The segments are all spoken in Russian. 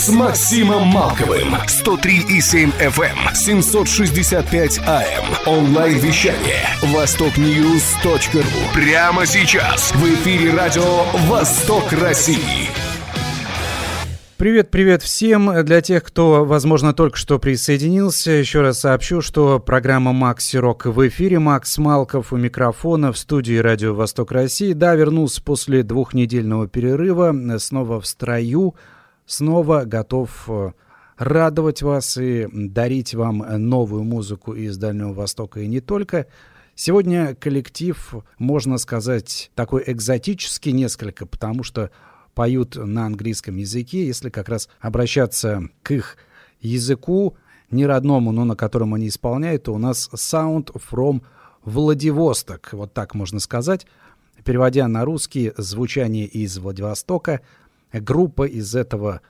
с Максимом Малковым. 103,7 FM, 765 AM. Онлайн-вещание. Востокньюз.ру. Прямо сейчас. В эфире радио «Восток России». Привет-привет всем. Для тех, кто, возможно, только что присоединился, еще раз сообщу, что программа «Макси Рок» в эфире. Макс Малков у микрофона в студии «Радио Восток России». Да, вернулся после двухнедельного перерыва, снова в строю, снова готов э, радовать вас и дарить вам новую музыку из Дальнего Востока и не только. Сегодня коллектив, можно сказать, такой экзотический несколько, потому что поют на английском языке, если как раз обращаться к их языку, не родному, но на котором они исполняют, то у нас Sound from Владивосток, вот так можно сказать. Переводя на русский, звучание из Владивостока, группа из этого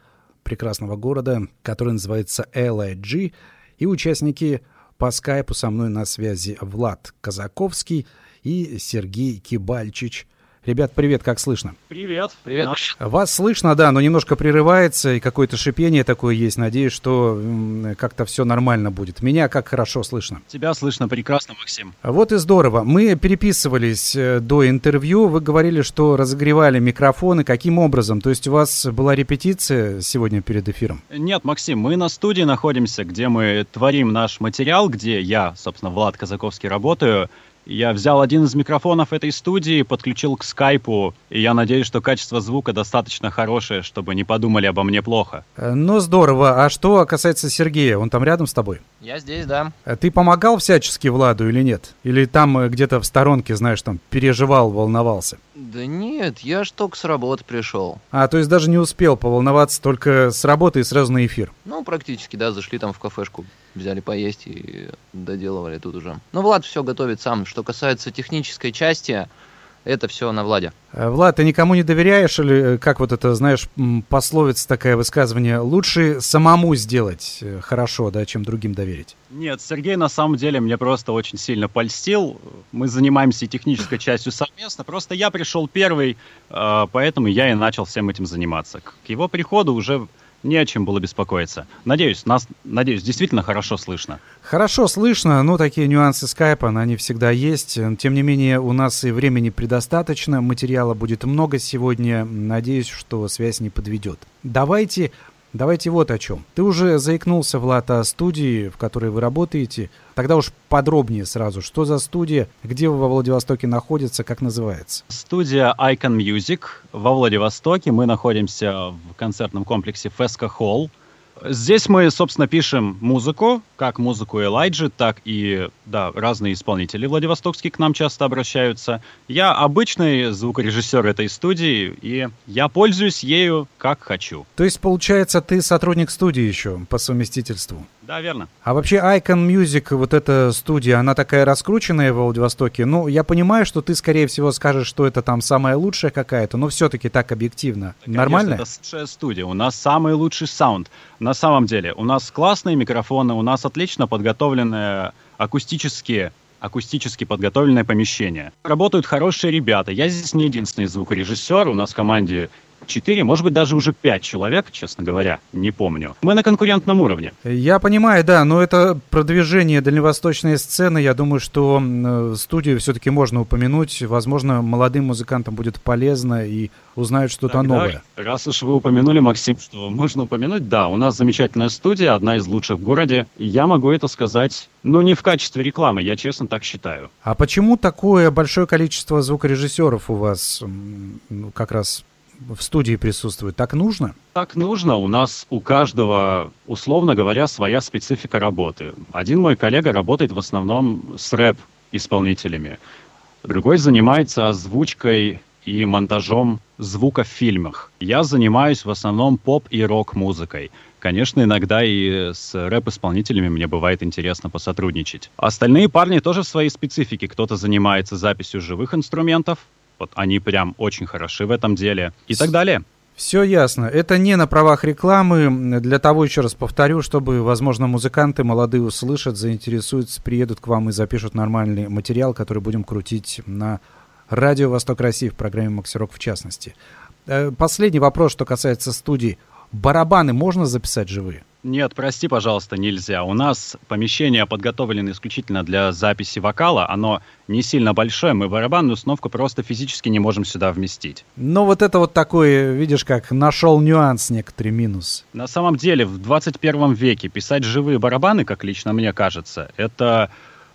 прекрасного города, который называется LIG, и участники по скайпу со мной на связи Влад Казаковский и Сергей Кибальчич – Ребят, привет, как слышно? Привет. Привет. Вас слышно, да, но немножко прерывается, и какое-то шипение такое есть. Надеюсь, что как-то все нормально будет. Меня как хорошо слышно? Тебя слышно прекрасно, Максим. Вот и здорово. Мы переписывались э, до интервью. Вы говорили, что разогревали микрофоны. Каким образом? То есть у вас была репетиция сегодня перед эфиром? Нет, Максим, мы на студии находимся, где мы творим наш материал, где я, собственно, Влад Казаковский работаю. Я взял один из микрофонов этой студии, подключил к скайпу, и я надеюсь, что качество звука достаточно хорошее, чтобы не подумали обо мне плохо. Э, ну, здорово. А что касается Сергея, он там рядом с тобой? Я здесь, да. Э, ты помогал всячески Владу или нет? Или там э, где-то в сторонке, знаешь, там переживал, волновался? Да нет, я ж только с работы пришел. А, то есть даже не успел поволноваться, только с работы и сразу на эфир? Ну, практически, да, зашли там в кафешку, взяли поесть и доделывали тут уже. Ну, Влад все готовит сам. Что касается технической части, это все на Владе. Э, Влад, ты никому не доверяешь или э, как вот это, знаешь, пословица такая высказывание, лучше самому сделать э, хорошо, да, чем другим доверить? Нет, Сергей на самом деле мне просто очень сильно польстил. Мы занимаемся технической частью совместно. Просто я пришел первый, поэтому я и начал всем этим заниматься. К его приходу уже не о чем было беспокоиться. Надеюсь, нас, надеюсь, действительно хорошо слышно. Хорошо слышно, но такие нюансы скайпа, они всегда есть. Тем не менее, у нас и времени предостаточно, материала будет много сегодня. Надеюсь, что связь не подведет. Давайте Давайте вот о чем. Ты уже заикнулся, Влад, о студии, в которой вы работаете. Тогда уж подробнее сразу. Что за студия, где вы во Владивостоке находится, как называется? Студия Icon Music во Владивостоке. Мы находимся в концертном комплексе Феска Холл. Здесь мы, собственно, пишем музыку, как музыку Элайджи, так и, да, разные исполнители владивостокские к нам часто обращаются. Я обычный звукорежиссер этой студии, и я пользуюсь ею как хочу. То есть, получается, ты сотрудник студии еще по совместительству? Да, верно. А вообще Icon Music, вот эта студия, она такая раскрученная в Владивостоке. Ну, я понимаю, что ты, скорее всего, скажешь, что это там самая лучшая какая-то, но все-таки так объективно. Да, Нормально? это лучшая студия. У нас самый лучший саунд. На самом деле, у нас классные микрофоны, у нас отлично подготовленные акустические акустически подготовленное помещение. Работают хорошие ребята. Я здесь не единственный звукорежиссер. У нас в команде 4, может быть, даже уже 5 человек, честно говоря, не помню. Мы на конкурентном уровне. Я понимаю, да, но это продвижение дальневосточной сцены. Я думаю, что э, студию все-таки можно упомянуть. Возможно, молодым музыкантам будет полезно и узнают что-то Тогда, новое. Раз уж вы упомянули, Максим, что можно упомянуть, да, у нас замечательная студия, одна из лучших в городе. я могу это сказать, но не в качестве рекламы, я честно так считаю. А почему такое большое количество звукорежиссеров у вас ну, как раз в студии присутствует. Так нужно? Так нужно. У нас у каждого, условно говоря, своя специфика работы. Один мой коллега работает в основном с рэп-исполнителями. Другой занимается озвучкой и монтажом звука в фильмах. Я занимаюсь в основном поп и рок-музыкой. Конечно, иногда и с рэп-исполнителями мне бывает интересно посотрудничать. Остальные парни тоже в своей специфике. Кто-то занимается записью живых инструментов, вот они прям очень хороши в этом деле и так далее. Все ясно. Это не на правах рекламы. Для того, еще раз повторю, чтобы, возможно, музыканты молодые услышат, заинтересуются, приедут к вам и запишут нормальный материал, который будем крутить на радио «Восток России» в программе «Максирок» в частности. Э, последний вопрос, что касается студии. Барабаны можно записать живые? Нет, прости, пожалуйста, нельзя. У нас помещение подготовлено исключительно для записи вокала. Оно не сильно большое, мы барабанную установку просто физически не можем сюда вместить. Ну вот это вот такой, видишь, как нашел нюанс, некоторый минус. На самом деле, в 21 веке писать живые барабаны, как лично мне кажется, это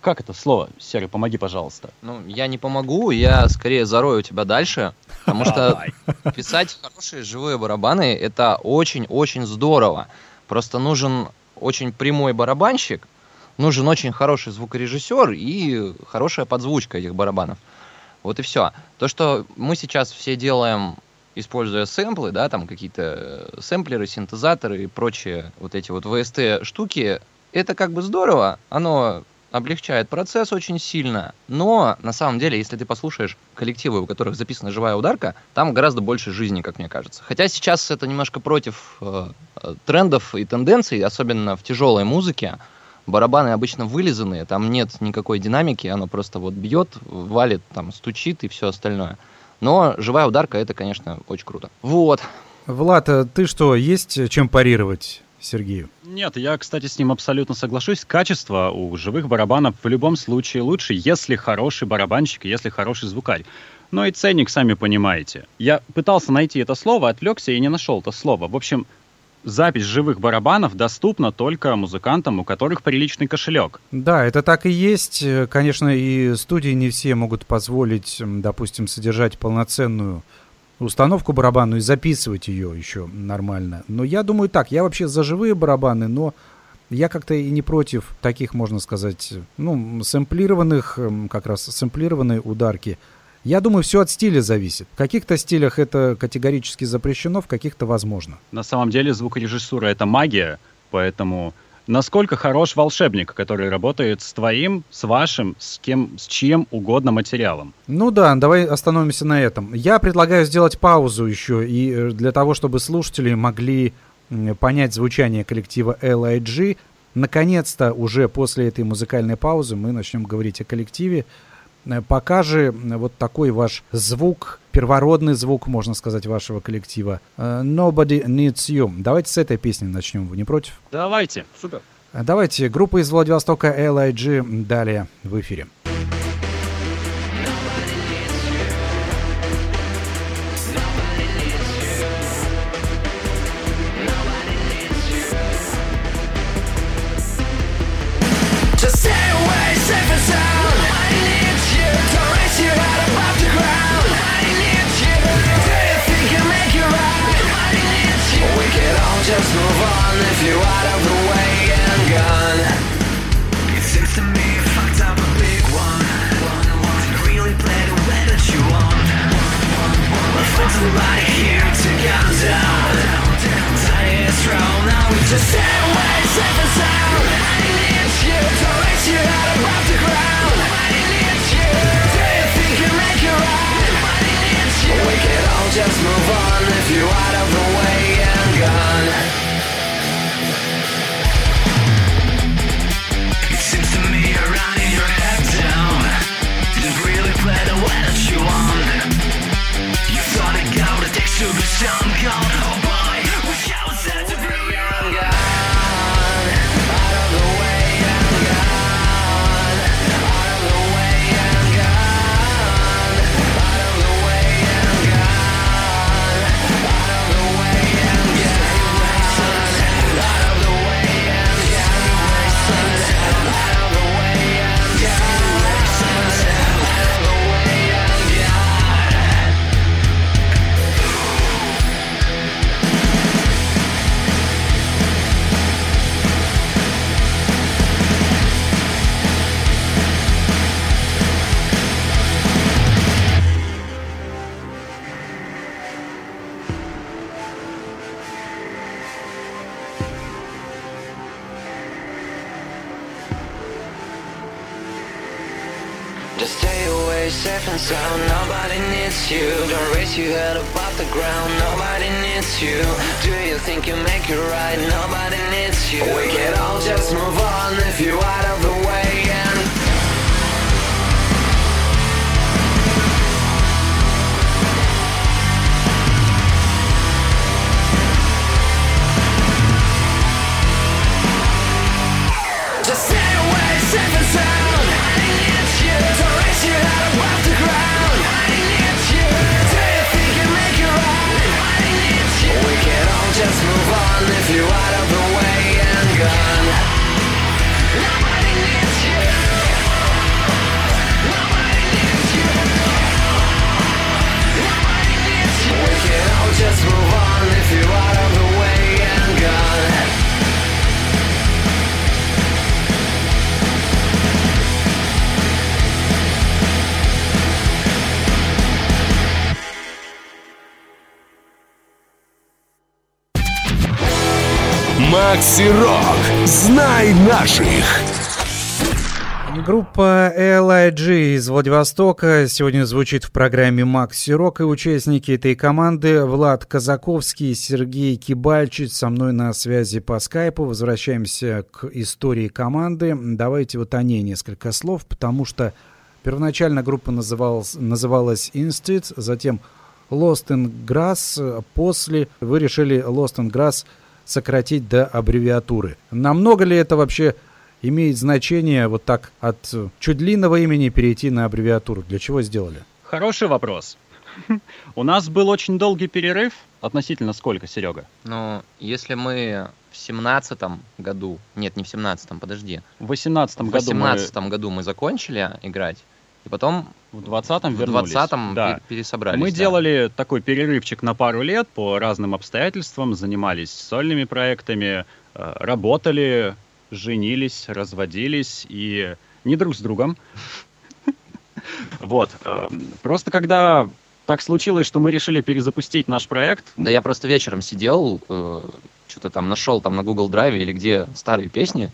как это слово? Серый, помоги, пожалуйста. Ну, я не помогу, я скорее зарою тебя дальше, потому что писать хорошие живые барабаны — это очень-очень здорово. Просто нужен очень прямой барабанщик, нужен очень хороший звукорежиссер и хорошая подзвучка этих барабанов. Вот и все. То, что мы сейчас все делаем, используя сэмплы, да, там какие-то сэмплеры, синтезаторы и прочие вот эти вот VST штуки, это как бы здорово, оно облегчает процесс очень сильно, но на самом деле, если ты послушаешь коллективы, у которых записана живая ударка, там гораздо больше жизни, как мне кажется. Хотя сейчас это немножко против э, трендов и тенденций, особенно в тяжелой музыке. Барабаны обычно вылизанные, там нет никакой динамики, оно просто вот бьет, валит, там стучит и все остальное. Но живая ударка это, конечно, очень круто. Вот. Влад, а ты что, есть чем парировать? Сергею. Нет, я, кстати, с ним абсолютно соглашусь. Качество у живых барабанов в любом случае лучше, если хороший барабанщик, если хороший звукарь. Но и ценник, сами понимаете. Я пытался найти это слово, отвлекся и не нашел это слово. В общем, запись живых барабанов доступна только музыкантам, у которых приличный кошелек. Да, это так и есть. Конечно, и студии не все могут позволить, допустим, содержать полноценную установку барабанную и записывать ее еще нормально. Но я думаю так, я вообще за живые барабаны, но я как-то и не против таких, можно сказать, ну, сэмплированных, эм, как раз сэмплированные ударки. Я думаю, все от стиля зависит. В каких-то стилях это категорически запрещено, в каких-то возможно. На самом деле звукорежиссура — это магия, поэтому насколько хорош волшебник, который работает с твоим, с вашим, с кем, с чьим угодно материалом. Ну да, давай остановимся на этом. Я предлагаю сделать паузу еще, и э, для того, чтобы слушатели могли понять звучание коллектива LIG, наконец-то уже после этой музыкальной паузы мы начнем говорить о коллективе. Э, пока же вот такой ваш звук, первородный звук, можно сказать, вашего коллектива. Э, Nobody Needs You. Давайте с этой песни начнем. Вы не против? Давайте. Супер. Э, давайте. Группа из Владивостока LIG далее в эфире. somebody here to down. Time is now we just can't wait, safe. Макси Рок. Знай наших. Группа LIG из Владивостока сегодня звучит в программе «Макси Рок», и участники этой команды Влад Казаковский, Сергей Кибальчич со мной на связи по скайпу. Возвращаемся к истории команды. Давайте вот о ней несколько слов, потому что первоначально группа называлась, называлась «Instit», затем «Lost in Grass», после вы решили «Lost in Grass» сократить до аббревиатуры. Намного ли это вообще имеет значение вот так от э, чуть длинного имени перейти на аббревиатуру? Для чего сделали? Хороший вопрос. У нас был очень долгий перерыв. Относительно сколько, Серега? Ну, если мы в семнадцатом году, нет, не в семнадцатом, подожди, В 18 в году мы восемнадцатом году мы закончили играть, и потом в 20-м в вернулись. двадцатом Да. пе- пересобрались. Мы да. делали такой перерывчик на пару лет по разным обстоятельствам, занимались сольными проектами, э, работали, женились, разводились и не друг с другом. Вот. э, Просто когда так случилось, что мы решили перезапустить наш проект, Да я просто вечером сидел, что-то там нашел там на Google Драйве или где старые песни,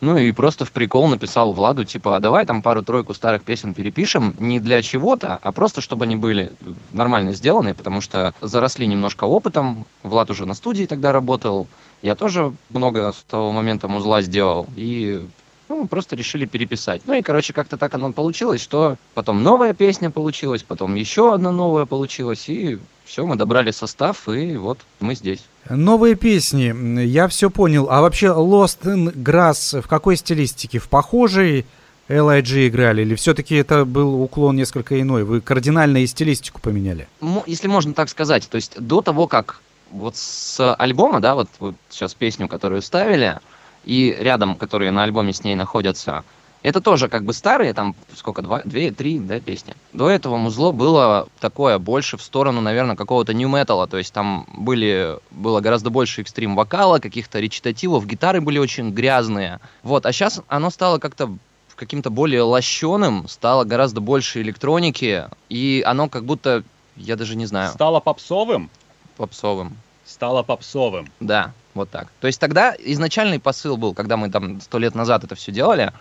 ну и просто в прикол написал Владу, типа, а давай там пару-тройку старых песен перепишем, не для чего-то, а просто чтобы они были нормально сделаны, потому что заросли немножко опытом, Влад уже на студии тогда работал, я тоже много с того момента музла сделал, и ну, мы просто решили переписать. Ну и, короче, как-то так оно получилось, что потом новая песня получилась, потом еще одна новая получилась, и все, мы добрали состав, и вот мы здесь. Новые песни, я все понял. А вообще Lost in Grass в какой стилистике? В похожей LIG играли? Или все-таки это был уклон несколько иной? Вы кардинально и стилистику поменяли? Если можно так сказать, то есть до того, как вот с альбома, да, вот, вот сейчас песню, которую ставили, и рядом, которые на альбоме с ней находятся, это тоже как бы старые, там сколько, два, две, три, да, песни. До этого музло было такое больше в сторону, наверное, какого-то нью металла, то есть там были, было гораздо больше экстрим вокала, каких-то речитативов, гитары были очень грязные. Вот, а сейчас оно стало как-то каким-то более лощеным, стало гораздо больше электроники, и оно как будто, я даже не знаю, стало попсовым, попсовым. стало попсовым. Да, вот так. То есть тогда изначальный посыл был, когда мы там сто лет назад это все делали,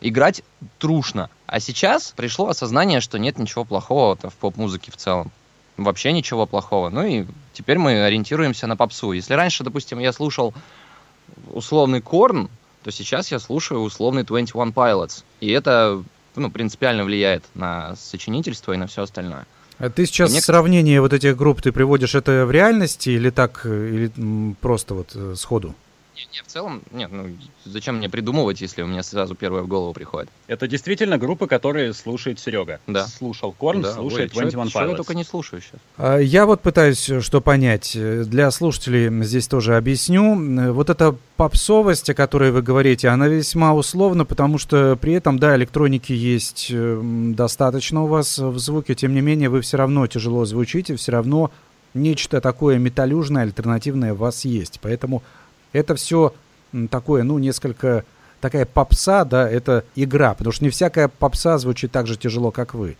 играть трушно. А сейчас пришло осознание, что нет ничего плохого в поп-музыке в целом. Вообще ничего плохого. Ну и теперь мы ориентируемся на попсу. Если раньше, допустим, я слушал условный Корн, то сейчас я слушаю условный 21 Pilots. И это ну, принципиально влияет на сочинительство и на все остальное. А ты сейчас Мне- сравнение вот этих групп, ты приводишь это в реальности или так, э, или просто вот э, сходу? Не, не, в целом, нет, ну зачем мне придумывать, если у меня сразу первое в голову приходит? Это действительно группы, которые слушает Серега. Да. Слушал Корн, Да, слушает ой, 21 чё- чё я Pilots. только не слушаю сейчас. А, Я вот пытаюсь э, что понять. Э, Для слушателей здесь тоже объясню. Э, Вот эта попсовость, о которой вы говорите, она весьма условна, потому что при этом, да, электроники есть достаточно у вас в звуке, тем не менее вы все равно тяжело звучите, все равно нечто такое металлюжное, альтернативное у вас есть. Поэтому это все такое, ну, несколько такая попса, да, это игра, потому что не всякая попса звучит так же тяжело, как вы.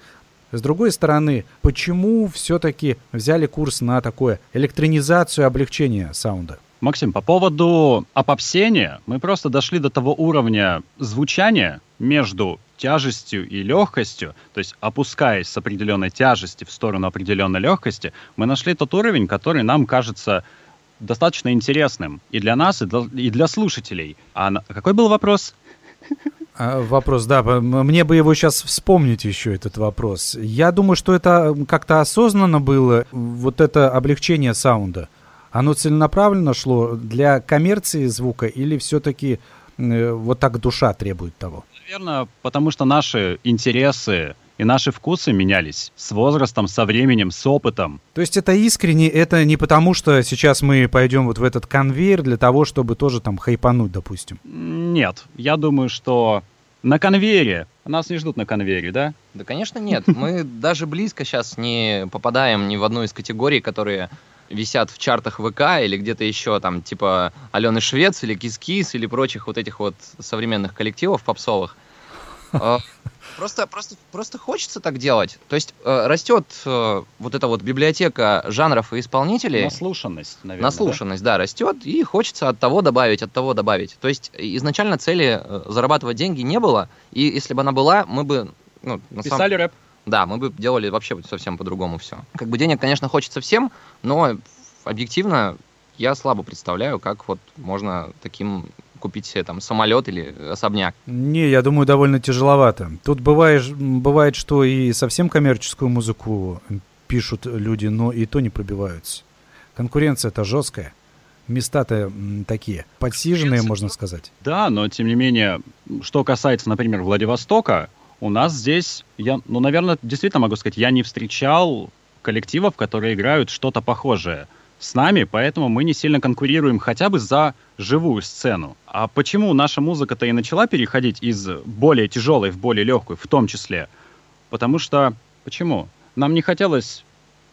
С другой стороны, почему все-таки взяли курс на такое электронизацию, облегчение саунда? Максим, по поводу опопсения, мы просто дошли до того уровня звучания между тяжестью и легкостью, то есть опускаясь с определенной тяжести в сторону определенной легкости, мы нашли тот уровень, который нам кажется достаточно интересным и для нас, и для, и для слушателей. А на- какой был вопрос? А, Вопрос, да, мне бы его сейчас вспомнить еще, этот вопрос. Я думаю, что это как-то осознанно было, вот это облегчение саунда. Оно целенаправленно шло для коммерции звука или все-таки вот так душа требует того? Наверное, потому что наши интересы и наши вкусы менялись с возрастом, со временем, с опытом. То есть это искренне, это не потому, что сейчас мы пойдем вот в этот конвейер для того, чтобы тоже там хайпануть, допустим. Нет, я думаю, что на конвейере, нас не ждут на конвейере, да? Да, конечно, нет. Мы даже близко сейчас не попадаем ни в одну из категорий, которые висят в чартах ВК или где-то еще, там, типа Алены Швец или Кис-Кис или прочих вот этих вот современных коллективов попсовых. Э, Просто, просто, просто хочется так делать. То есть э, растет э, вот эта вот библиотека жанров и исполнителей. Наслушанность, наверное. Наслушанность, да? растет, и хочется от того добавить, от того добавить. То есть изначально цели э, зарабатывать деньги не было, и если бы она была, мы бы... Ну, да? на самом- Писали рэп. Да, мы бы делали вообще совсем по-другому все. Как бы денег, конечно, хочется всем, но объективно я слабо представляю, как вот можно таким купить себе там самолет или особняк. Не, я думаю, довольно тяжеловато. Тут бывает, бывает, что и совсем коммерческую музыку пишут люди, но и то не пробиваются. Конкуренция-то жесткая. Места-то такие, подсиженные, можно сказать. Да, но тем не менее, что касается, например, Владивостока, у нас здесь, я, ну, наверное, действительно могу сказать, я не встречал коллективов, которые играют что-то похожее с нами, поэтому мы не сильно конкурируем хотя бы за живую сцену. А почему наша музыка-то и начала переходить из более тяжелой в более легкую, в том числе? Потому что, почему? Нам не хотелось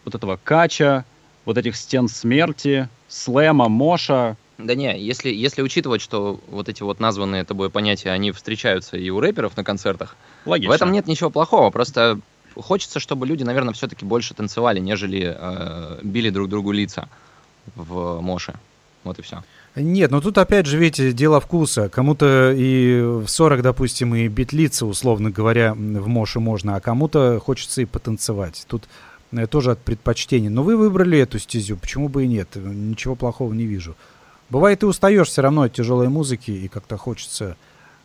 вот этого кача, вот этих стен смерти, слэма, моша, Да не, если, если учитывать, что вот эти вот названные тобой понятия, они встречаются и у рэперов на концертах, логично. в этом нет ничего плохого, просто хочется, чтобы люди, наверное, все-таки больше танцевали, нежели э, били друг другу лица в моше. Вот и все. Нет, но тут опять же, видите, дело вкуса. Кому-то и в 40, допустим, и битлиться, условно говоря, в Моше можно, а кому-то хочется и потанцевать. Тут э, тоже от предпочтений. Но вы выбрали эту стезю, почему бы и нет? Ничего плохого не вижу. Бывает, ты устаешь все равно от тяжелой музыки, и как-то хочется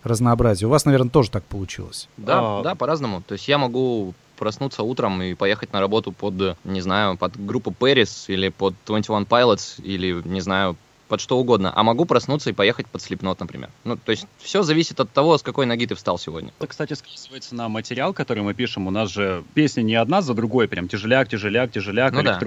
разнообразия. У вас, наверное, тоже так получилось. Да, А- да, по-разному. То есть я могу проснуться утром и поехать на работу под, не знаю, под группу Paris или под 21 Pilots или, не знаю, под что угодно. А могу проснуться и поехать под Slipknot, например. Ну, то есть все зависит от того, с какой ноги ты встал сегодня. Это, кстати, сказывается на материал, который мы пишем. У нас же песни не одна за другой, прям тяжеляк, тяжеляк, тяжеляк, Ну да.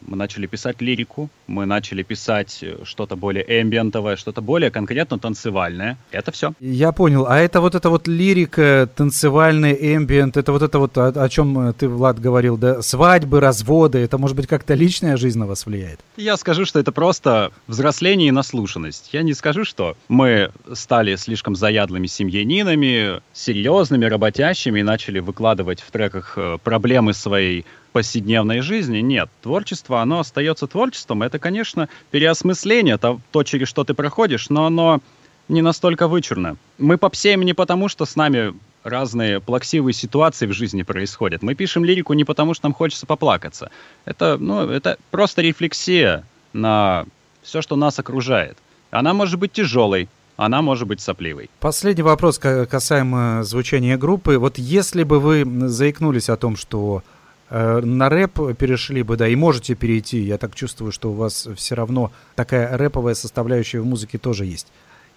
Мы начали писать лирику, мы начали писать э, что-то более эмбиентовое, что-то более конкретно танцевальное. Это все. Я понял. А это вот эта вот лирика, танцевальный эмбиент, это вот это вот, о, о чем ты, Влад, говорил, да? Свадьбы, разводы, это, может быть, как-то личная жизнь на вас влияет? Я скажу, что это просто взросление и наслушанность. Я не скажу, что мы стали слишком заядлыми семьянинами, серьезными, работящими и начали выкладывать в треках э, проблемы своей повседневной жизни. Нет, творчество, оно остается творчеством. Это, конечно, переосмысление, то, то, через что ты проходишь, но оно не настолько вычурно. Мы попсеем не потому, что с нами разные плаксивые ситуации в жизни происходят. Мы пишем лирику не потому, что нам хочется поплакаться. Это, ну, это просто рефлексия на все, что нас окружает. Она может быть тяжелой, она может быть сопливой. Последний вопрос ка- касаемо звучания группы. Вот если бы вы заикнулись о том, что на рэп перешли бы, да, и можете перейти, я так чувствую, что у вас все равно такая рэповая составляющая в музыке тоже есть.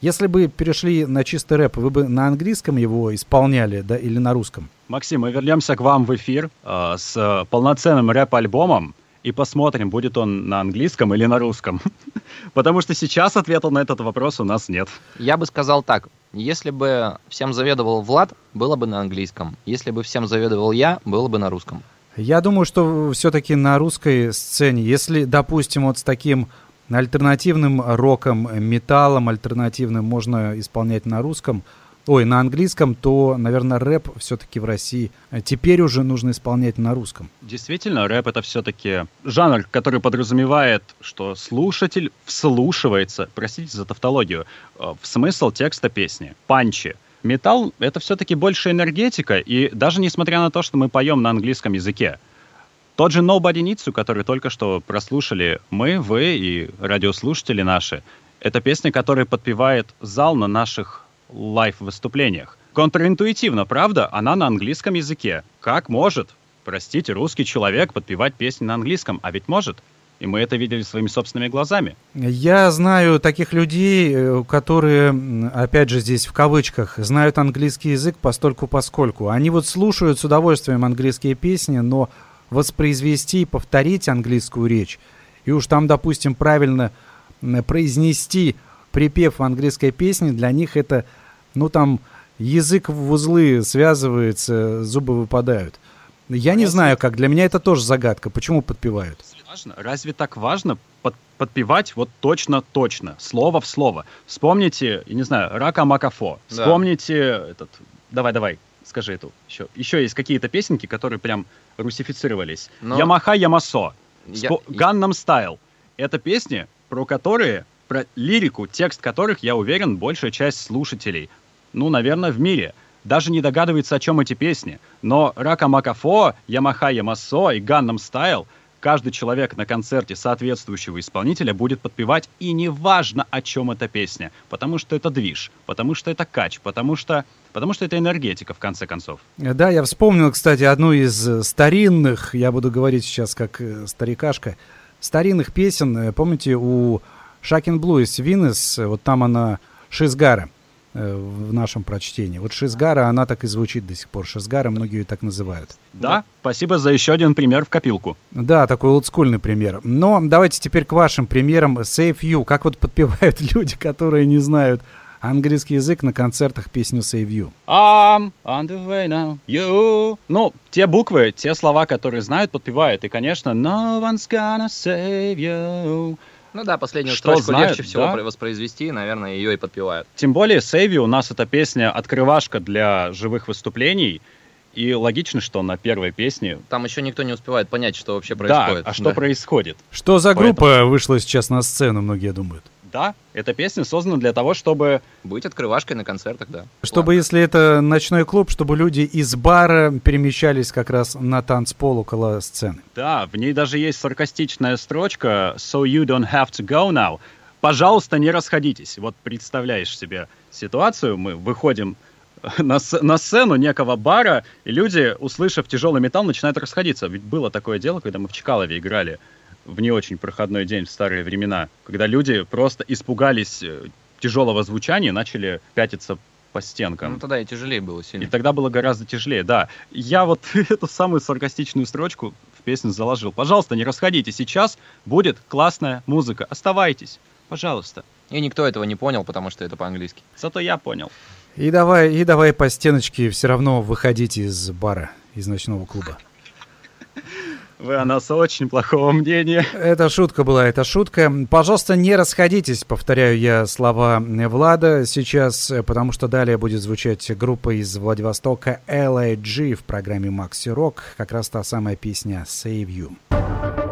Если бы перешли на чистый рэп, вы бы на английском его исполняли, да, или на русском? Максим, мы вернемся к вам в эфир э, с э, полноценным рэп-альбомом и посмотрим, будет он на английском или на русском. Потому что сейчас ответа на этот вопрос у нас нет. Я бы сказал так. Если бы всем заведовал Влад, было бы на английском. Если бы всем заведовал я, было бы на русском. Я думаю, что все-таки на русской сцене, если, допустим, вот с таким альтернативным роком, металлом альтернативным можно исполнять на русском, ой, на английском, то, наверное, рэп все-таки в России теперь уже нужно исполнять на русском. Действительно, рэп это все-таки жанр, который подразумевает, что слушатель вслушивается, простите за тавтологию, э, в смысл текста песни. Панчи. Металл — это все-таки больше энергетика, и даже несмотря на то, что мы поем на английском языке, тот же Nobody Needs You, который только что прослушали мы, вы и радиослушатели наши, это песня, которая подпевает зал на наших лайв-выступлениях. Контринтуитивно, правда? Она на английском языке. Как может, простите, русский человек подпевать песни на английском? А ведь может. И мы это видели своими собственными глазами. Я знаю таких людей, э, которые, опять же здесь в кавычках, знают английский язык постольку поскольку. Они вот слушают с удовольствием английские песни, но воспроизвести и повторить английскую речь, и уж там, допустим, правильно произнести припев в английской песне, для них это, ну там, язык в узлы связывается, зубы выпадают. Я не знаю как, для меня это тоже загадка, почему подпевают. Важно? Разве так важно под- подпевать вот точно-точно, слово в слово? Вспомните, я не знаю, Рака Макафо. Да. Вспомните этот... Давай-давай, скажи эту. Еще, еще есть какие-то песенки, которые прям русифицировались. Но- Ямаха Ямасо. Я- Спо- Gangnam Style. Это песни, про которые, про лирику, текст которых, я уверен, большая часть слушателей, ну, наверное, в мире, даже не догадывается, о чем эти песни. Но Рака Макафо, Ямаха Ямасо и Gangnam Style каждый человек на концерте соответствующего исполнителя будет подпевать, и неважно, о чем эта песня, потому что это движ, потому что это кач, потому что, потому что это энергетика, в конце концов. Да, я вспомнил, кстати, одну из э, старинных, я буду говорить сейчас как э, старикашка, старинных песен. Э, Помните, у Шакин Блу из вот там она Шизгара в нашем прочтении. Вот Шизгара, она так и звучит до сих пор. Шизгара, многие ее так называют. Да, спасибо за еще один пример в копилку. Да, такой олдскульный пример. Но давайте теперь к вашим примерам. Save You. Как вот подпевают люди, которые не знают английский язык на концертах песню Save You? I'm on the way now, you. Ну, те буквы, те слова, которые знают, подпевают. И, конечно, no one's gonna save you. Ну да, последнюю Что строчку знают, легче всего да. про- воспроизвести, наверное, ее и подпевают. Тем более, Save You у нас эта песня открывашка для живых выступлений. И логично, что на первой песне... Там еще никто не успевает понять, что вообще Да, происходит. а что Да. происходит? Что за Поэтому- группа вышла сейчас на сцену, многие думают? Да, эта песня создана для того, чтобы... Быть открывашкой на концертах, да. Чтобы, если это ночной клуб, чтобы люди из бара перемещались как раз на танцпол около сцены. Да, в ней даже есть саркастичная строчка «So you don't have to go now». Пожалуйста, не расходитесь. Вот представляешь себе ситуацию, мы выходим на, с- на сцену некого бара, и люди, услышав тяжелый металл, начинают расходиться. Ведь было такое дело, когда мы в Чкалове играли в не очень проходной день в старые времена, когда люди просто испугались э, тяжелого звучания и начали пятиться по стенкам. Ну тогда и тяжелее было И сильно. тогда было гораздо тяжелее, да. Я вот эту самую саркастичную строчку в песню заложил. Пожалуйста, не расходите. Сейчас будет классная музыка. Оставайтесь. Пожалуйста. И никто этого не понял, потому что это по-английски. Зато я понял. И давай, и давай по стеночке все равно выходите из бара, из ночного клуба. Вы о нас очень плохого мнения. Это шутка была, это шутка. Пожалуйста, не расходитесь, повторяю я слова Влада сейчас, потому что далее будет звучать группа из Владивостока LAG в программе Maxi Rock, как раз та самая песня Save You.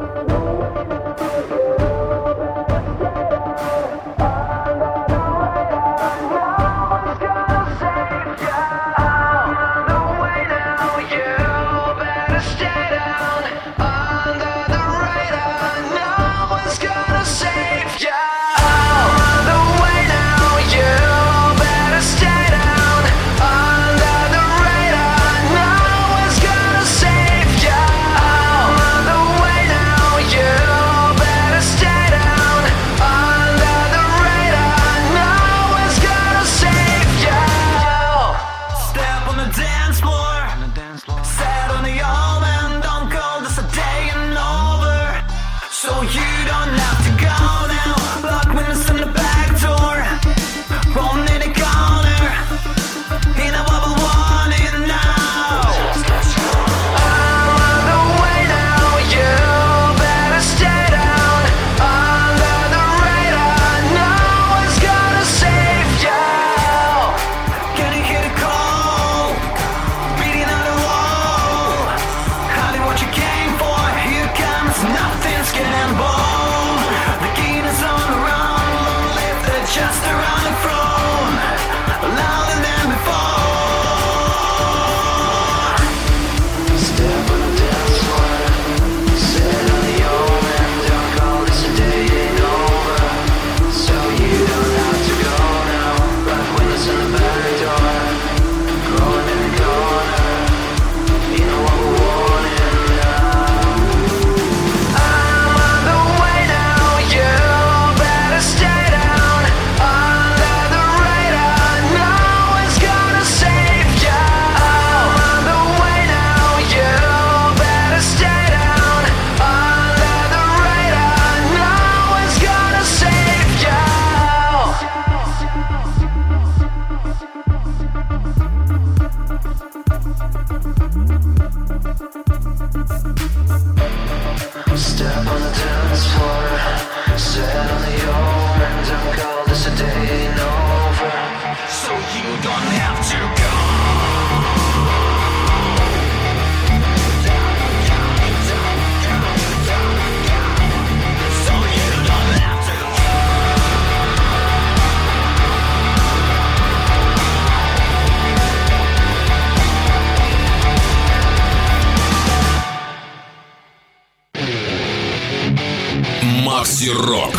Рок.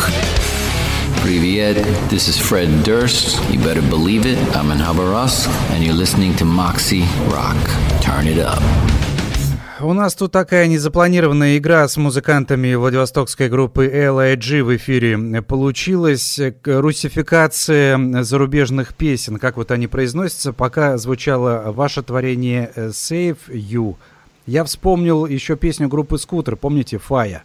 Привет, this is Fred Durst. You better believe it, I'm in Habarovsk, and you're listening to Moxie Rock. Turn it up. У нас тут такая незапланированная игра с музыкантами Владивостокской группы LIG в эфире получилась. Русификация зарубежных песен, как вот они произносятся, пока звучало ваше творение э, Save You. Я вспомнил еще песню группы Скутер, помните, Фая?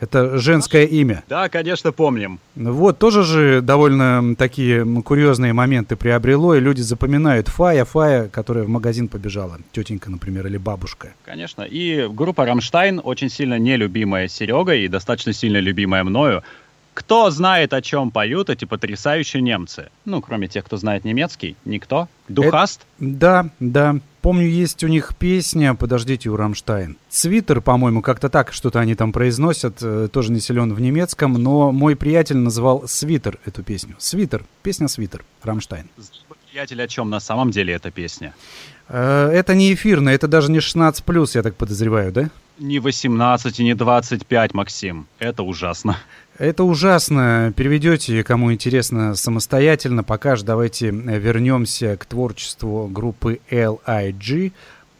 Это женское имя. Да, конечно, помним. Вот, тоже же довольно такие курьезные моменты приобрело, и люди запоминают Фая, Фая, которая в магазин побежала. Тетенька, например, или бабушка. Конечно. И группа «Рамштайн» очень сильно нелюбимая Серегой и достаточно сильно любимая мною. Кто знает, о чем поют эти потрясающие немцы? Ну, кроме тех, кто знает немецкий. Никто? Du hast? Да, да. Помню, есть у них песня, подождите, у Рамштайн. Свитер, по-моему, как-то так что-то они там произносят, э, тоже не силен в немецком, но мой приятель называл Свитер эту песню. Свитер, песня Свитер, Рамштайн. Приятель, о чем на самом деле эта песня? Э, Это не эфирно, это даже не 16+, я так подозреваю, да? Не 18 и не 25, Максим. Это ужасно. Это ужасно. Переведете, кому интересно, самостоятельно. Пока же давайте э, вернемся к творчеству группы LIG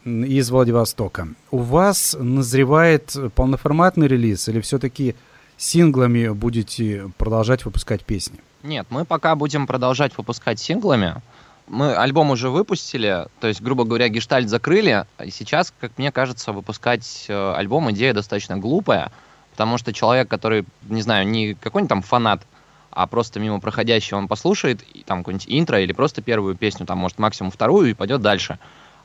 из Владивостока. У вас назревает полноформатный релиз или все-таки синглами будете продолжать выпускать песни? Нет, мы пока будем продолжать выпускать синглами. Мы альбом уже выпустили, то есть, грубо говоря, гештальт закрыли. И сейчас, как мне кажется, выпускать э, альбом идея достаточно глупая, потому что человек, который, не знаю, не какой-нибудь там фанат, а просто мимо проходящий, он послушает и там какое-нибудь интро или просто первую песню, там, может, максимум вторую и пойдет дальше.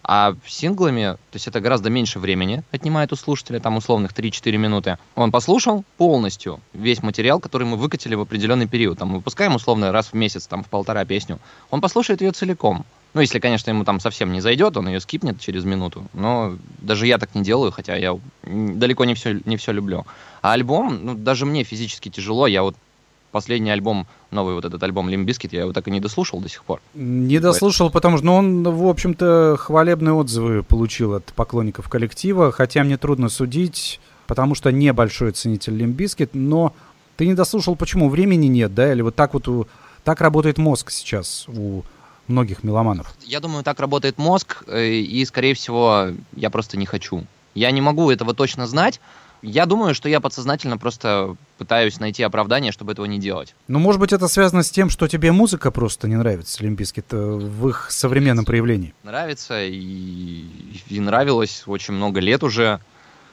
А синглами, то есть это гораздо меньше времени отнимает у слушателя, там условных 3-4 минуты. Он послушал полностью весь материал, который мы выкатили в определенный период. Там мы выпускаем условно раз в месяц, там в полтора песню. Он послушает ее целиком. Ну, если, конечно, ему там совсем не зайдет, он ее скипнет через минуту. Но даже я так не делаю, хотя я далеко не все, не все люблю. А альбом, ну, даже мне физически тяжело. Я вот последний альбом, новый вот этот альбом Limp Bizkit, я его так и не дослушал до сих пор. Не дослушал, потому что ну, он, в общем-то, хвалебные отзывы получил от поклонников коллектива, хотя мне трудно судить, потому что небольшой ценитель Limp Bizkit, но ты не дослушал, почему? Времени нет, да? Или вот так вот у... так работает мозг сейчас у многих меломанов? Я думаю, так работает мозг, э, и, скорее всего, я просто не хочу. Я не могу этого точно знать. Я думаю, что я подсознательно просто пытаюсь найти оправдание, чтобы этого не делать. Ну, может быть, это связано с тем, что тебе музыка просто не нравится, Limp Bizkit, в их современном проявлении. Нравится и, и нравилось очень много лет уже.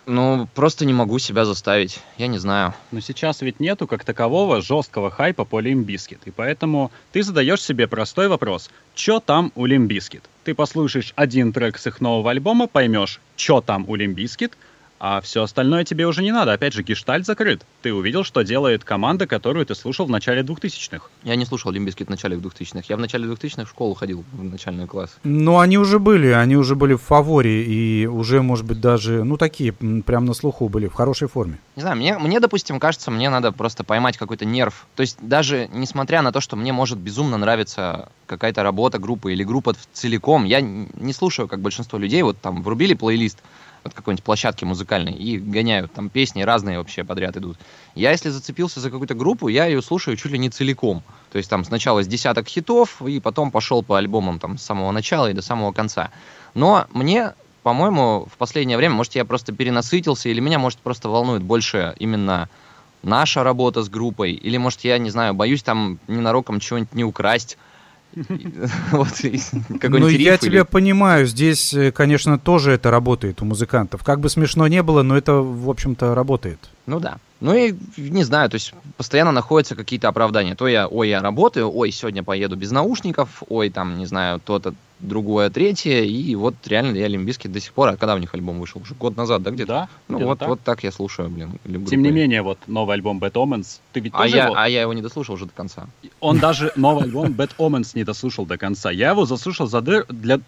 Ну, просто не могу себя заставить. Я не знаю. Но сейчас ведь нету как такового жесткого хайпа по Limp Bizkit. И поэтому ты задаешь себе простой вопрос. Чё там у Limp Bizkit? Ты послушаешь один трек с их нового альбома, поймешь, чё там у Limp Bizkit, а все остальное тебе уже не надо. Опять же, гештальт закрыт. Ты увидел, что делает команда, которую ты слушал в начале 2000-х. Я не слушал Limp Bizkit в начале 2000-х. Я в начале 2000-х в школу ходил, в начальный класс. Но они уже были, они уже были в фаворе и уже, может быть, даже, ну, такие, прям на слуху были, в хорошей форме. Не знаю, мне, мне, допустим, кажется, мне надо просто поймать какой-то нерв. То есть даже несмотря на то, что мне может безумно нравиться какая-то работа группы или группа в- целиком, я не слушаю, как большинство людей, вот там врубили плейлист от какой-нибудь площадки музыкальной и гоняют, там песни разные вообще подряд идут. Я, если зацепился за какую-то группу, я ее слушаю чуть ли не целиком. То есть там сначала с десяток хитов, и потом пошел по альбомам там с самого начала и до самого конца. Но мне по-моему, в последнее время, может, я просто перенасытился, или меня, может, просто волнует больше именно наша работа с группой, или, может, я, не знаю, боюсь там ненароком чего-нибудь не украсть. Вот, Ну, я или- тебя понимаю, здесь, э, конечно, тоже это работает у музыкантов. Как бы смешно не было, но это, в общем-то, работает. Ну да. Ну и не знаю, то есть постоянно находятся какие-то оправдания. То я, ой, я работаю, ой, сегодня поеду без наушников, ой, там, не знаю, то-то, другое, третье. И вот реально я Лимбиски до сих пор, а когда у них альбом вышел? Уже год назад, да, где-то? Да, Ну где-то вот, так. вот так я слушаю, блин. Лимб Тем не группы. менее, вот новый альбом Bad Omens, ты ведь А тоже я, его... а я его не дослушал уже до конца. Он даже новый альбом Bad Omens не дослушал до конца. Я его заслушал за дыр... Для,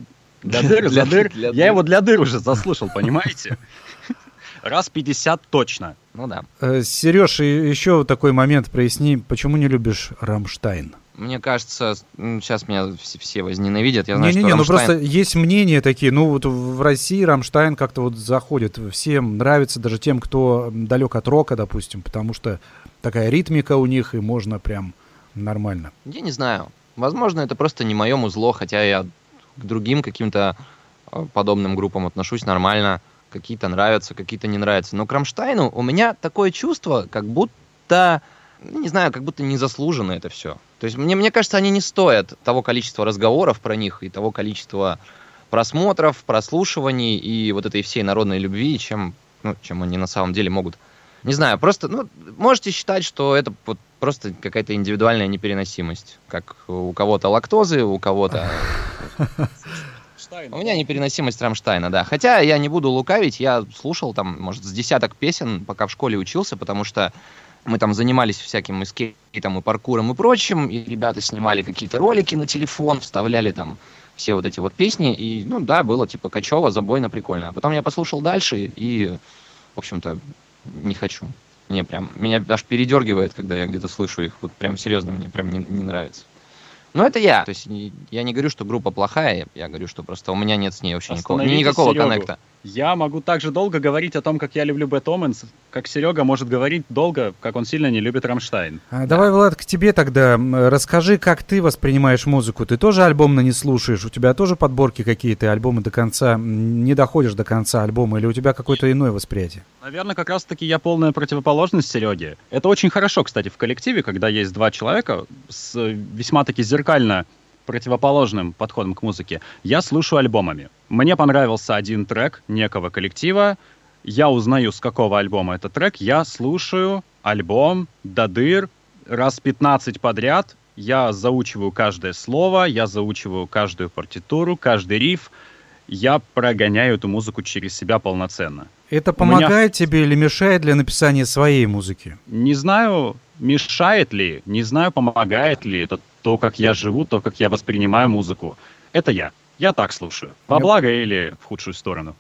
для дыр, за Для- дыр. Я его для дыр уже заслушал, понимаете? Раз 50 точно. Ну да. Сереж, еще такой момент проясни, почему не любишь Рамштайн? Мне кажется, сейчас меня все, возненавидят. Я знаю, Не-не-не, что ну Рамштайн- просто есть мнения такие, ну вот в России Рамштайн как-то вот заходит, всем нравится, даже тем, кто далек от рока, допустим, потому что такая ритмика у них, и можно прям нормально. Я не знаю. Возможно, это просто не мое музло, хотя я к другим каким-то э, подобным группам отношусь нормально. Какие-то нравятся, какие-то не нравятся. Но к Рамштайну у меня такое чувство, как будто, ну, не знаю, как будто незаслуженно это все. То есть мне, мне кажется, они не стоят того количества разговоров про них и того количества просмотров, прослушиваний и вот этой всей народной любви, чем, ну, чем они на самом деле могут. Не знаю, просто, ну, можете считать, что это вот просто какая-то индивидуальная непереносимость. Как у кого-то лактозы, у кого-то... У меня непереносимость Рамштайна, да. Хотя я не буду лукавить, я слушал там, может, с десяток песен, пока в школе учился, потому что мы там занимались всяким и скейтом, и паркуром, и прочим, и ребята снимали какие-то ролики на телефон, вставляли там все вот эти вот песни, и, ну да, было типа качево, забойно, прикольно. А потом я послушал дальше, и, в общем-то, не хочу. Мне прям, меня аж передергивает, когда я где-то слышу их, вот прям серьезно, мне прям не, не нравится. Но это я, то есть я не говорю, что группа плохая, я, говорю, что просто у меня нет с ней вообще никакого, никакого Серегу. коннекта. Я могу так же долго говорить о том, как я люблю Bad Omens, как Серега может говорить долго, как он сильно не любит Рамштайн. А, Давай, Влад, к тебе тогда. Расскажи, как ты воспринимаешь музыку. Ты тоже альбомно не слушаешь? У тебя тоже подборки какие-то, альбомы до конца, не доходишь до конца альбома, или у тебя какое-то иное восприятие? Наверное, как раз-таки я полная противоположность Сереге. Это очень хорошо, кстати, в коллективе, когда есть два человека с э, весьма-таки зеркально противоположным подходом к музыке. Я слушаю альбомами. Мне понравился один трек некого коллектива. Я узнаю, с какого альбома этот трек. Я слушаю альбом до дыр раз 15 подряд. Я заучиваю каждое слово, я заучиваю каждую партитуру, каждый риф. Я прогоняю эту музыку через себя полноценно. Это У меня- помогает тебе или мешает для написания своей музыки? Не знаю, мешает ли, не знаю, помогает ли это то, как я живу, то, как я воспринимаю музыку. Это я. Я так слушаю. Во благо или в худшую сторону.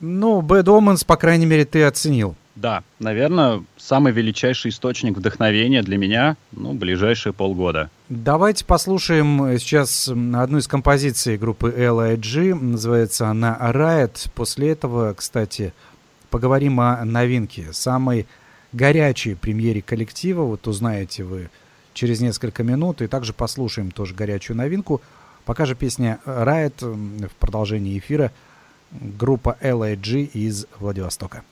Ну, Bad Omens, по крайней мере, ты оценил. Да, наверное, самый величайший источник вдохновения для меня, ну, ближайшие полгода. Давайте послушаем сейчас одну из композиций группы L.I.G. Называется она Riot. После этого, кстати, поговорим о новинке. Самой горячей премьере коллектива. Вот узнаете вы через несколько минут. И также послушаем тоже горячую новинку. Пока же песня Riot м, в продолжении эфира. Группа L.I.G. из Владивостока.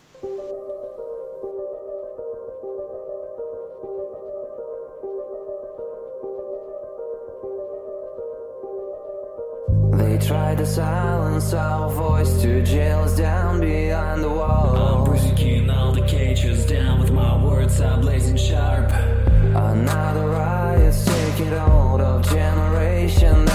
Tried to silence our voice to jail us down behind the wall. I'm breaking all the cages down with my words are blazing sharp. Another generation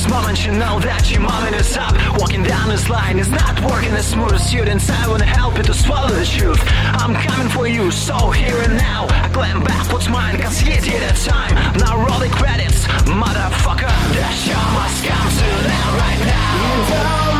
This moment you know that your moment is up. Walking down this line is not working as smooth as you'd inside. Wanna help you to swallow the truth. I'm coming for you, so here and now. I claim back what's mine, cause you did it time. Now roll the credits, motherfucker. The show must come to an end right now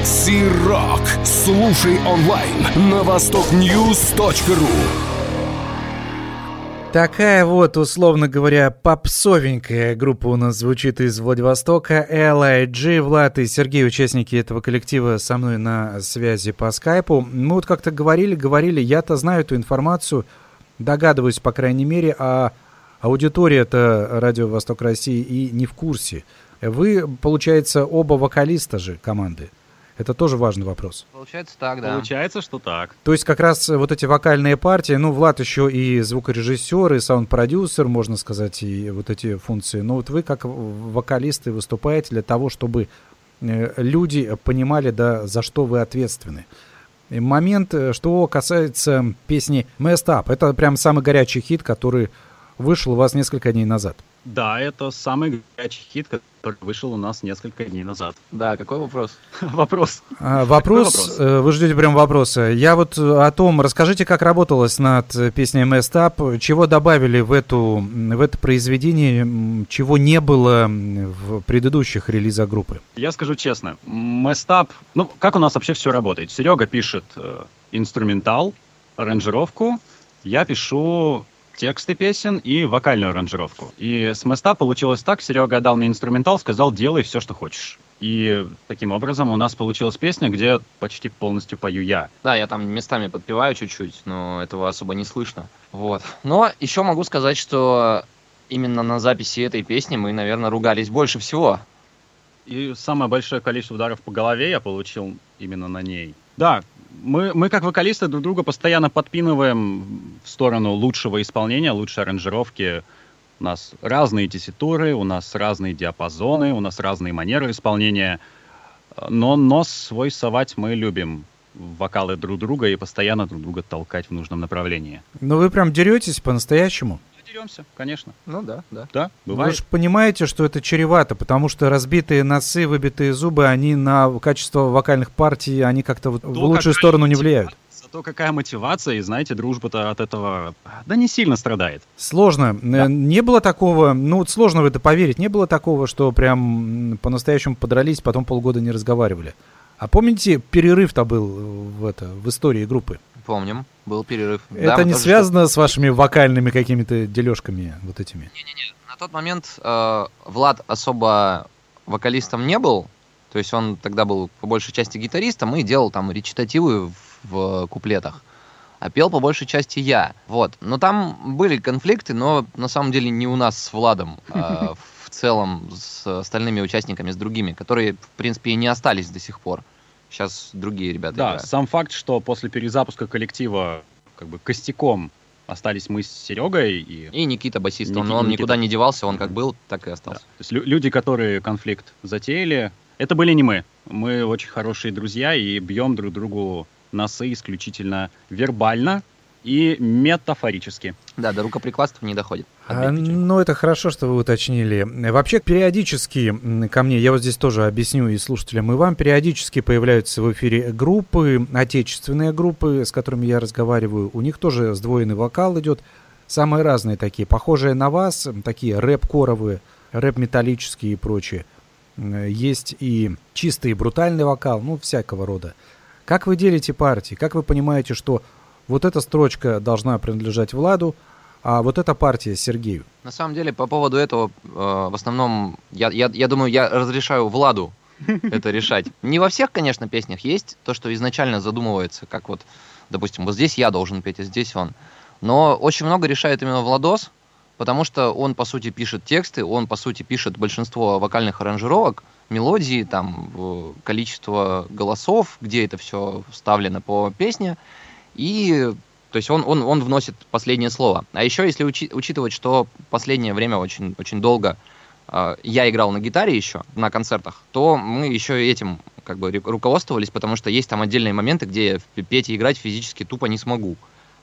Макси Рок. Слушай онлайн на востокньюз.ру. Такая вот, условно говоря, попсовенькая группа у нас звучит из Владивостока. L.I.G. Влад и Сергей, участники этого коллектива, со мной на связи по скайпу. Мы вот как-то говорили, говорили, я-то знаю эту информацию, догадываюсь, по крайней мере, а аудитория это Радио Восток России и не в курсе. Вы, получается, оба вокалиста же команды. Это тоже важный вопрос. Получается так, да. Получается, что так. То есть как раз вот эти вокальные партии, ну, Влад еще и звукорежиссер, и саунд-продюсер, можно сказать, и вот эти функции. Но вот вы как вокалисты выступаете для того, чтобы э, люди понимали, да, за что вы ответственны. И момент, э, что касается песни «Messed Up», это прям самый горячий хит, который вышел у вас несколько дней назад. Да, это самый горячий хит, который вышел у нас несколько дней назад. Да, какой вопрос? Вопрос. А, Вопрос, вопрос? э, вы ждете прям вопроса. Я вот э, о том, расскажите, как работалось над э, песней Messed Up, чего добавили в, эту, в это произведение, чего не было в предыдущих релизах группы. Я скажу честно, Мэстап, ну, как у нас вообще все работает? Серега пишет инструментал, аранжировку, я пишу тексты песен и вокальную аранжировку. И с Мэста получилось так, Серега дал мне инструментал, сказал, делай все, что хочешь. И таким образом у нас получилась песня, где почти полностью пою я. Да, я там местами подпеваю чуть-чуть, но этого особо не слышно. Вот. Но еще могу сказать, что именно на записи этой песни мы, наверное, ругались больше всего. И самое большое количество ударов по голове я получил именно на ней. Да, мы, мы как вокалисты друг друга постоянно подпинываем в сторону лучшего исполнения, лучшей аранжировки. У нас разные тесситуры, у нас разные диапазоны, у нас разные манеры исполнения. Но нос свой совать мы любим вокалы друг друга и постоянно друг друга толкать в нужном направлении. Но вы прям деретесь по-настоящему? Деремся, конечно. Ну да, да. Да, Вы бывает. же понимаете, что это чревато, потому что разбитые носы, выбитые зубы, они на качество вокальных партий, они как-то вот в лучшую сторону не влияют. тянутся, То какая мотивация, и знаете, дружба-то от этого, да не сильно страдает. Сложно. Э, Не было такого, ну вот сложно в это поверить, не было такого, что прям по-настоящему подрались, потом полгода не разговаривали. А помните, перерыв-то был в, это, в истории группы? Помним, был перерыв. Да, это мы не связано с вашими вокальными какими-то дележками вот этими? Не-не-не, на тот момент э, Влад особо вокалистом не был, то есть он тогда был по большей части гитаристом и делал там речитативы в, в куплетах. А пел по большей части я. Вот. Но там были конфликты, но на самом деле не у нас с Владом, а в целом с остальными участниками, с другими, которые, в принципе, и не остались до сих пор. Сейчас другие ребята Да, играют. сам факт, что после перезапуска коллектива как бы костяком остались мы с Серегой и И Никита басист, он, Ники- он Никита. никуда не девался, он как был, так и остался. То есть лю- люди, которые конфликт затеяли, это были не мы. Мы очень хорошие друзья и бьем друг другу носы исключительно вербально и метафорически. Да, до рукоприкладства не доходит. А, ну, это хорошо, что вы уточнили. Вообще, периодически ко мне, я вот здесь тоже объясню и слушателям, и вам, периодически появляются в эфире группы, отечественные группы, с которыми я разговариваю. У них тоже сдвоенный вокал идет. Самые разные такие, похожие на вас, такие рэп-коровые, рэп-металлические и прочее. М, Есть и чистый брутальный вокал, ну, всякого рода. Как вы делите партии? Как вы понимаете, что вот эта строчка должна принадлежать Владу, а вот эта партия Сергею? На самом деле, по поводу этого, э, в основном, я, я, я думаю, я разрешаю Владу это решать. Не во всех, конечно, песнях есть то, что изначально задумывается, как вот, допустим, вот здесь я должен петь, а здесь он. Но очень много решает именно Владос, потому что он, по сути, пишет тексты, он, по сути, пишет большинство вокальных аранжировок, мелодии, там, э, количество голосов, где это все вставлено по песне. И то есть он, он, он вносит последнее слово. А еще, если учи- учитывать, что последнее время очень, очень долго э, я играл на гитаре еще на концертах, то мы еще этим как бы ру- руководствовались, потому что есть там отдельные моменты, где я петь и играть физически тупо не смогу.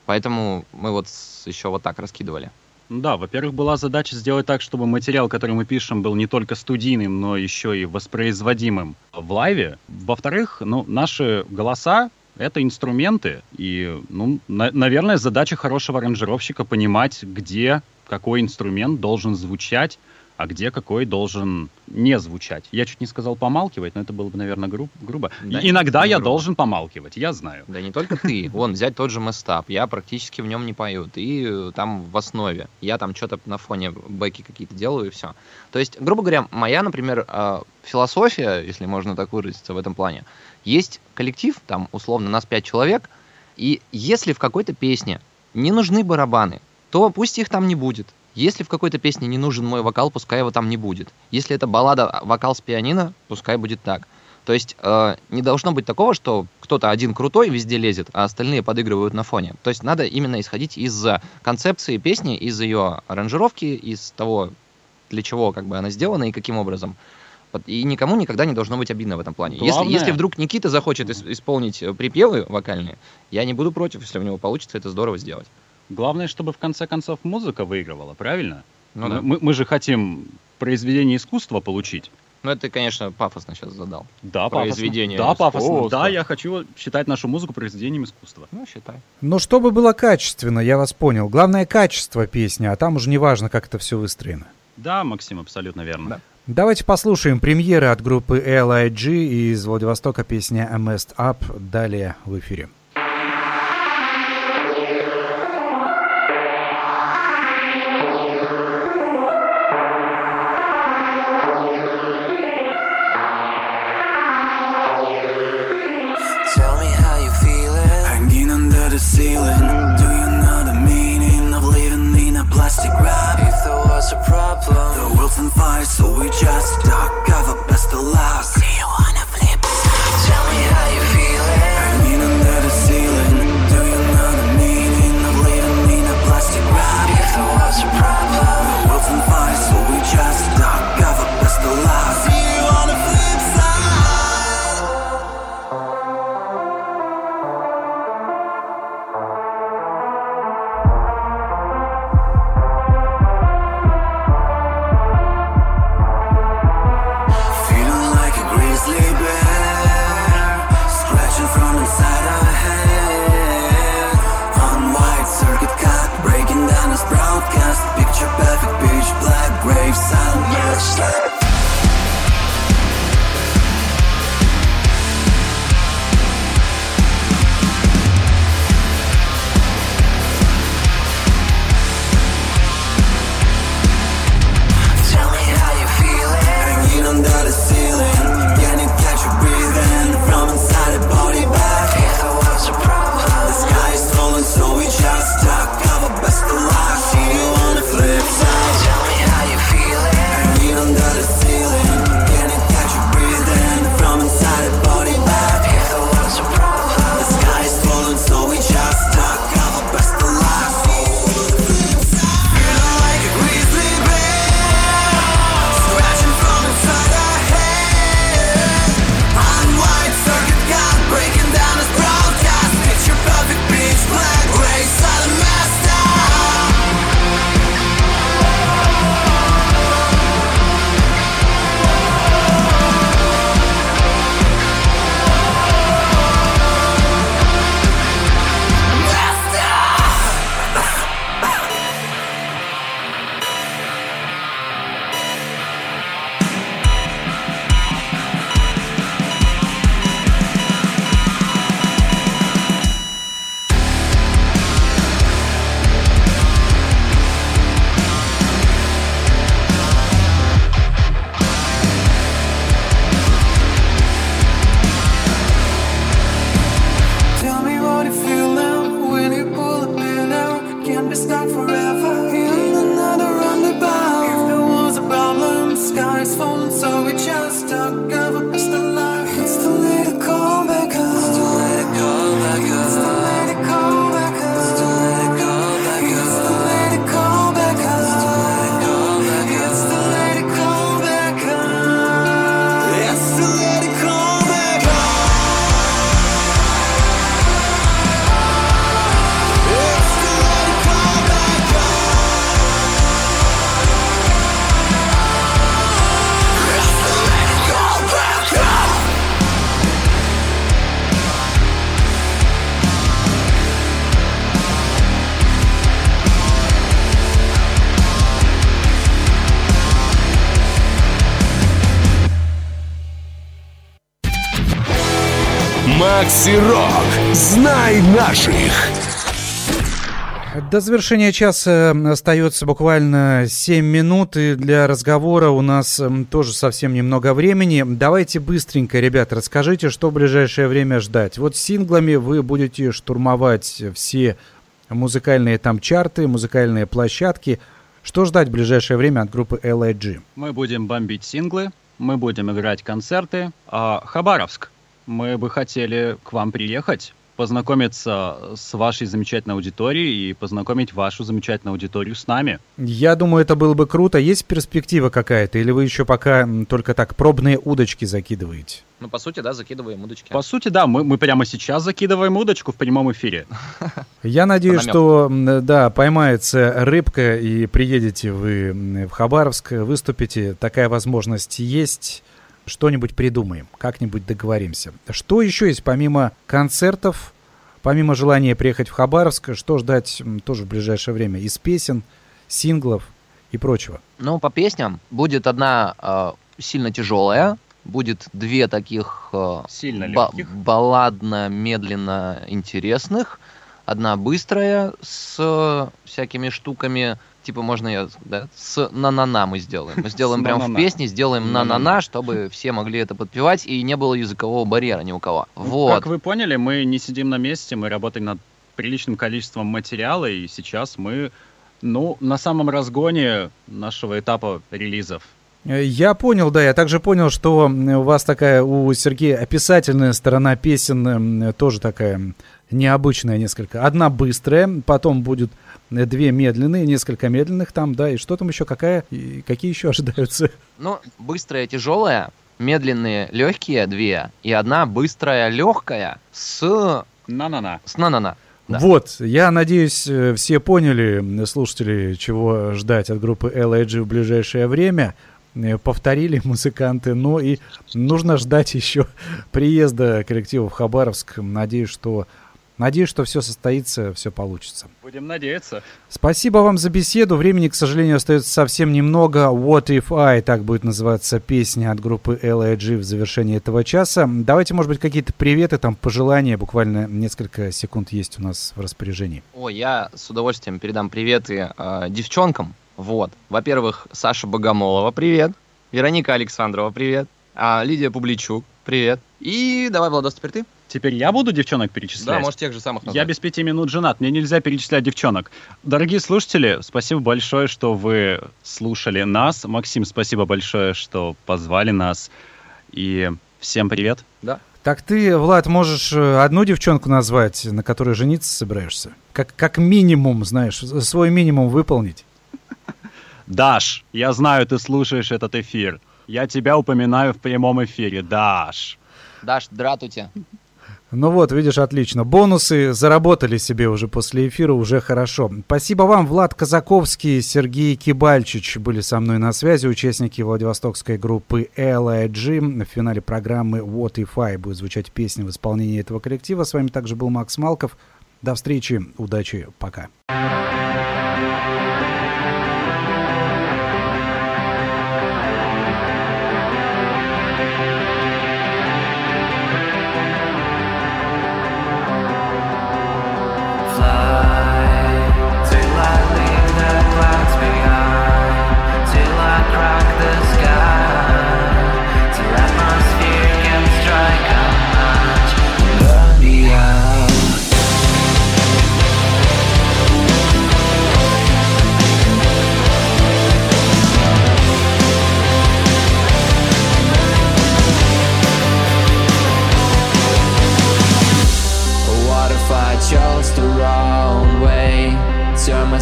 Поэтому мы вот еще вот так раскидывали. Ну Да, во-первых, была задача сделать так, чтобы материал, который мы пишем, был не только студийным, но еще и воспроизводимым в лайве. Во-вторых, ну, наши голоса — это инструменты, и, ну, на- наверное, задача хорошего аранжировщика понимать, где какой инструмент должен звучать, а где какой должен не звучать. Я чуть не сказал помалкивать, но это было бы, наверное, гру- грубо. Да, иногда я грубо. должен помалкивать, я знаю. Да не только ты. Вон, взять тот же Местап. Я практически в нем не пою. Ты э, там в основе. Я там что-то на фоне бэки какие-то делаю и все. То есть, грубо говоря, моя, например, э, философия, если можно так выразиться в этом плане, есть коллектив, там, условно, нас пять человек, и если в какой-то песне не нужны барабаны, то пусть их там не будет. Если в какой-то песне не нужен мой вокал, пускай его там не будет. Если это баллада, вокал с пианино, пускай будет так. То есть э, не должно быть такого, что кто-то один крутой везде лезет, а остальные подыгрывают на фоне. То есть надо именно исходить из концепции песни, из ее аранжировки, из того, для чего как бы она сделана и каким образом. И никому никогда не должно быть обидно в этом плане. Если, Главное- если вдруг Никита захочет ис- исполнить э, припевы вокальные, я не буду против, если у него получится это здорово сделать. Главное, чтобы в конце концов музыка выигрывала, правильно? Ну да. мы, мы же хотим произведение искусства получить. Ну это, конечно, пафосно сейчас задал. Да, Произведение пафосно. Да, пафосно. искусства. Да, я хочу считать нашу музыку произведением искусства. Ну, считай. Но чтобы было качественно, я вас понял. Главное качество песни, а там уже не важно, как это все выстроено. Да, Максим, абсолютно верно. Давайте послушаем премьеры от группы LIG из Владивостока песня «A Messed Up» далее в эфире. Макси Рок. Знай наших. До завершения часа остается буквально 7 минут, и для разговора у нас тоже совсем немного времени. Давайте быстренько, ребят, расскажите, что в ближайшее время ждать. Вот синглами вы будете штурмовать все музыкальные там чарты, музыкальные площадки. Что ждать в ближайшее время от группы LIG? Мы будем бомбить синглы, мы будем играть концерты. А Хабаровск, мы бы хотели к вам приехать, познакомиться с вашей замечательной аудиторией и познакомить вашу замечательную аудиторию с нами. Я думаю, это было бы круто. Есть перспектива какая-то, или вы еще пока только так пробные удочки закидываете? Ну, по сути, да, закидываем удочки. По сути, да, мы, мы прямо сейчас закидываем удочку в прямом эфире. Я надеюсь, что да, поймается рыбка и приедете вы в Хабаровск, выступите. Такая возможность есть. Что-нибудь придумаем, как-нибудь договоримся. Что еще есть помимо концертов, помимо желания приехать в Хабаровск, что ждать тоже в ближайшее время? Из песен, синглов и прочего. Ну, по песням будет одна э, сильно тяжелая, будет две таких э, Сильно ба- легких. балладно-медленно интересных, одна быстрая с э, всякими штуками, типа можно я, да, с на-на-на мы сделаем. Мы сделаем прям в песне, сделаем На-на-на. на-на-на, чтобы все могли это подпевать и не было языкового барьера ни у кого. Ну, Вот. Как вы поняли, мы не сидим на месте, мы работаем над приличным количеством материала, и сейчас мы, ну, на самом разгоне нашего этапа релизов. Я понял, да, я также понял, что у вас такая, у Сергея описательная сторона песен тоже такая необычная несколько. Одна быстрая, потом будет две медленные, несколько медленных там, да, и что там еще, какая, и какие еще ожидаются? Ну, быстрая, тяжелая, медленные, легкие две, и одна быстрая, легкая с, На-на-на. с на-на-на. Да. Вот, я надеюсь, э, все поняли, м, слушатели, чего ждать от группы LIG в ближайшее время. Э, Повторили музыканты, ну и нужно ждать еще приезда коллектива в Хабаровск. Надеюсь, что Надеюсь, что все состоится, все получится. Будем надеяться. Спасибо вам за беседу. Времени, к сожалению, остается совсем немного. What if I, так будет называться песня от группы LIG в завершении этого часа. Давайте, может быть, какие-то приветы, там, пожелания. Буквально несколько секунд есть у нас в распоряжении. О, я с удовольствием передам приветы э, девчонкам. Вот. Во-первых, Саша Богомолова, привет. Вероника Александрова, привет. А, Лидия Публичук, привет. И давай, Владос, теперь ты. Теперь я буду девчонок перечислять? Да, может, тех же самых Я назвать. без пяти минут женат, мне нельзя перечислять девчонок. Дорогие слушатели, спасибо большое, что вы слушали нас. Максим, спасибо большое, что позвали нас. И всем привет. Да. Так ты, Влад, можешь э, одну девчонку назвать, на которой жениться собираешься? Как, как минимум, знаешь, свой минимум выполнить. Даш, я знаю, ты слушаешь этот эфир. Я тебя упоминаю в прямом эфире. Даш. Даш, дратуйте. Ну вот, видишь, отлично. Бонусы заработали себе уже после эфира, уже хорошо. Спасибо вам, Влад Казаковский, Сергей Кибальчич были со мной на связи, участники Владивостокской группы LIG. В финале программы What If I будет звучать песня в исполнении этого коллектива. С вами также был Макс Малков. До встречи, удачи, пока.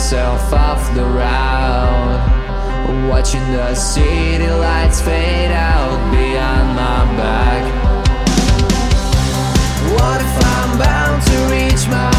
myself off the road. Watching the city lights fade out behind my back. What if I'm bound to reach my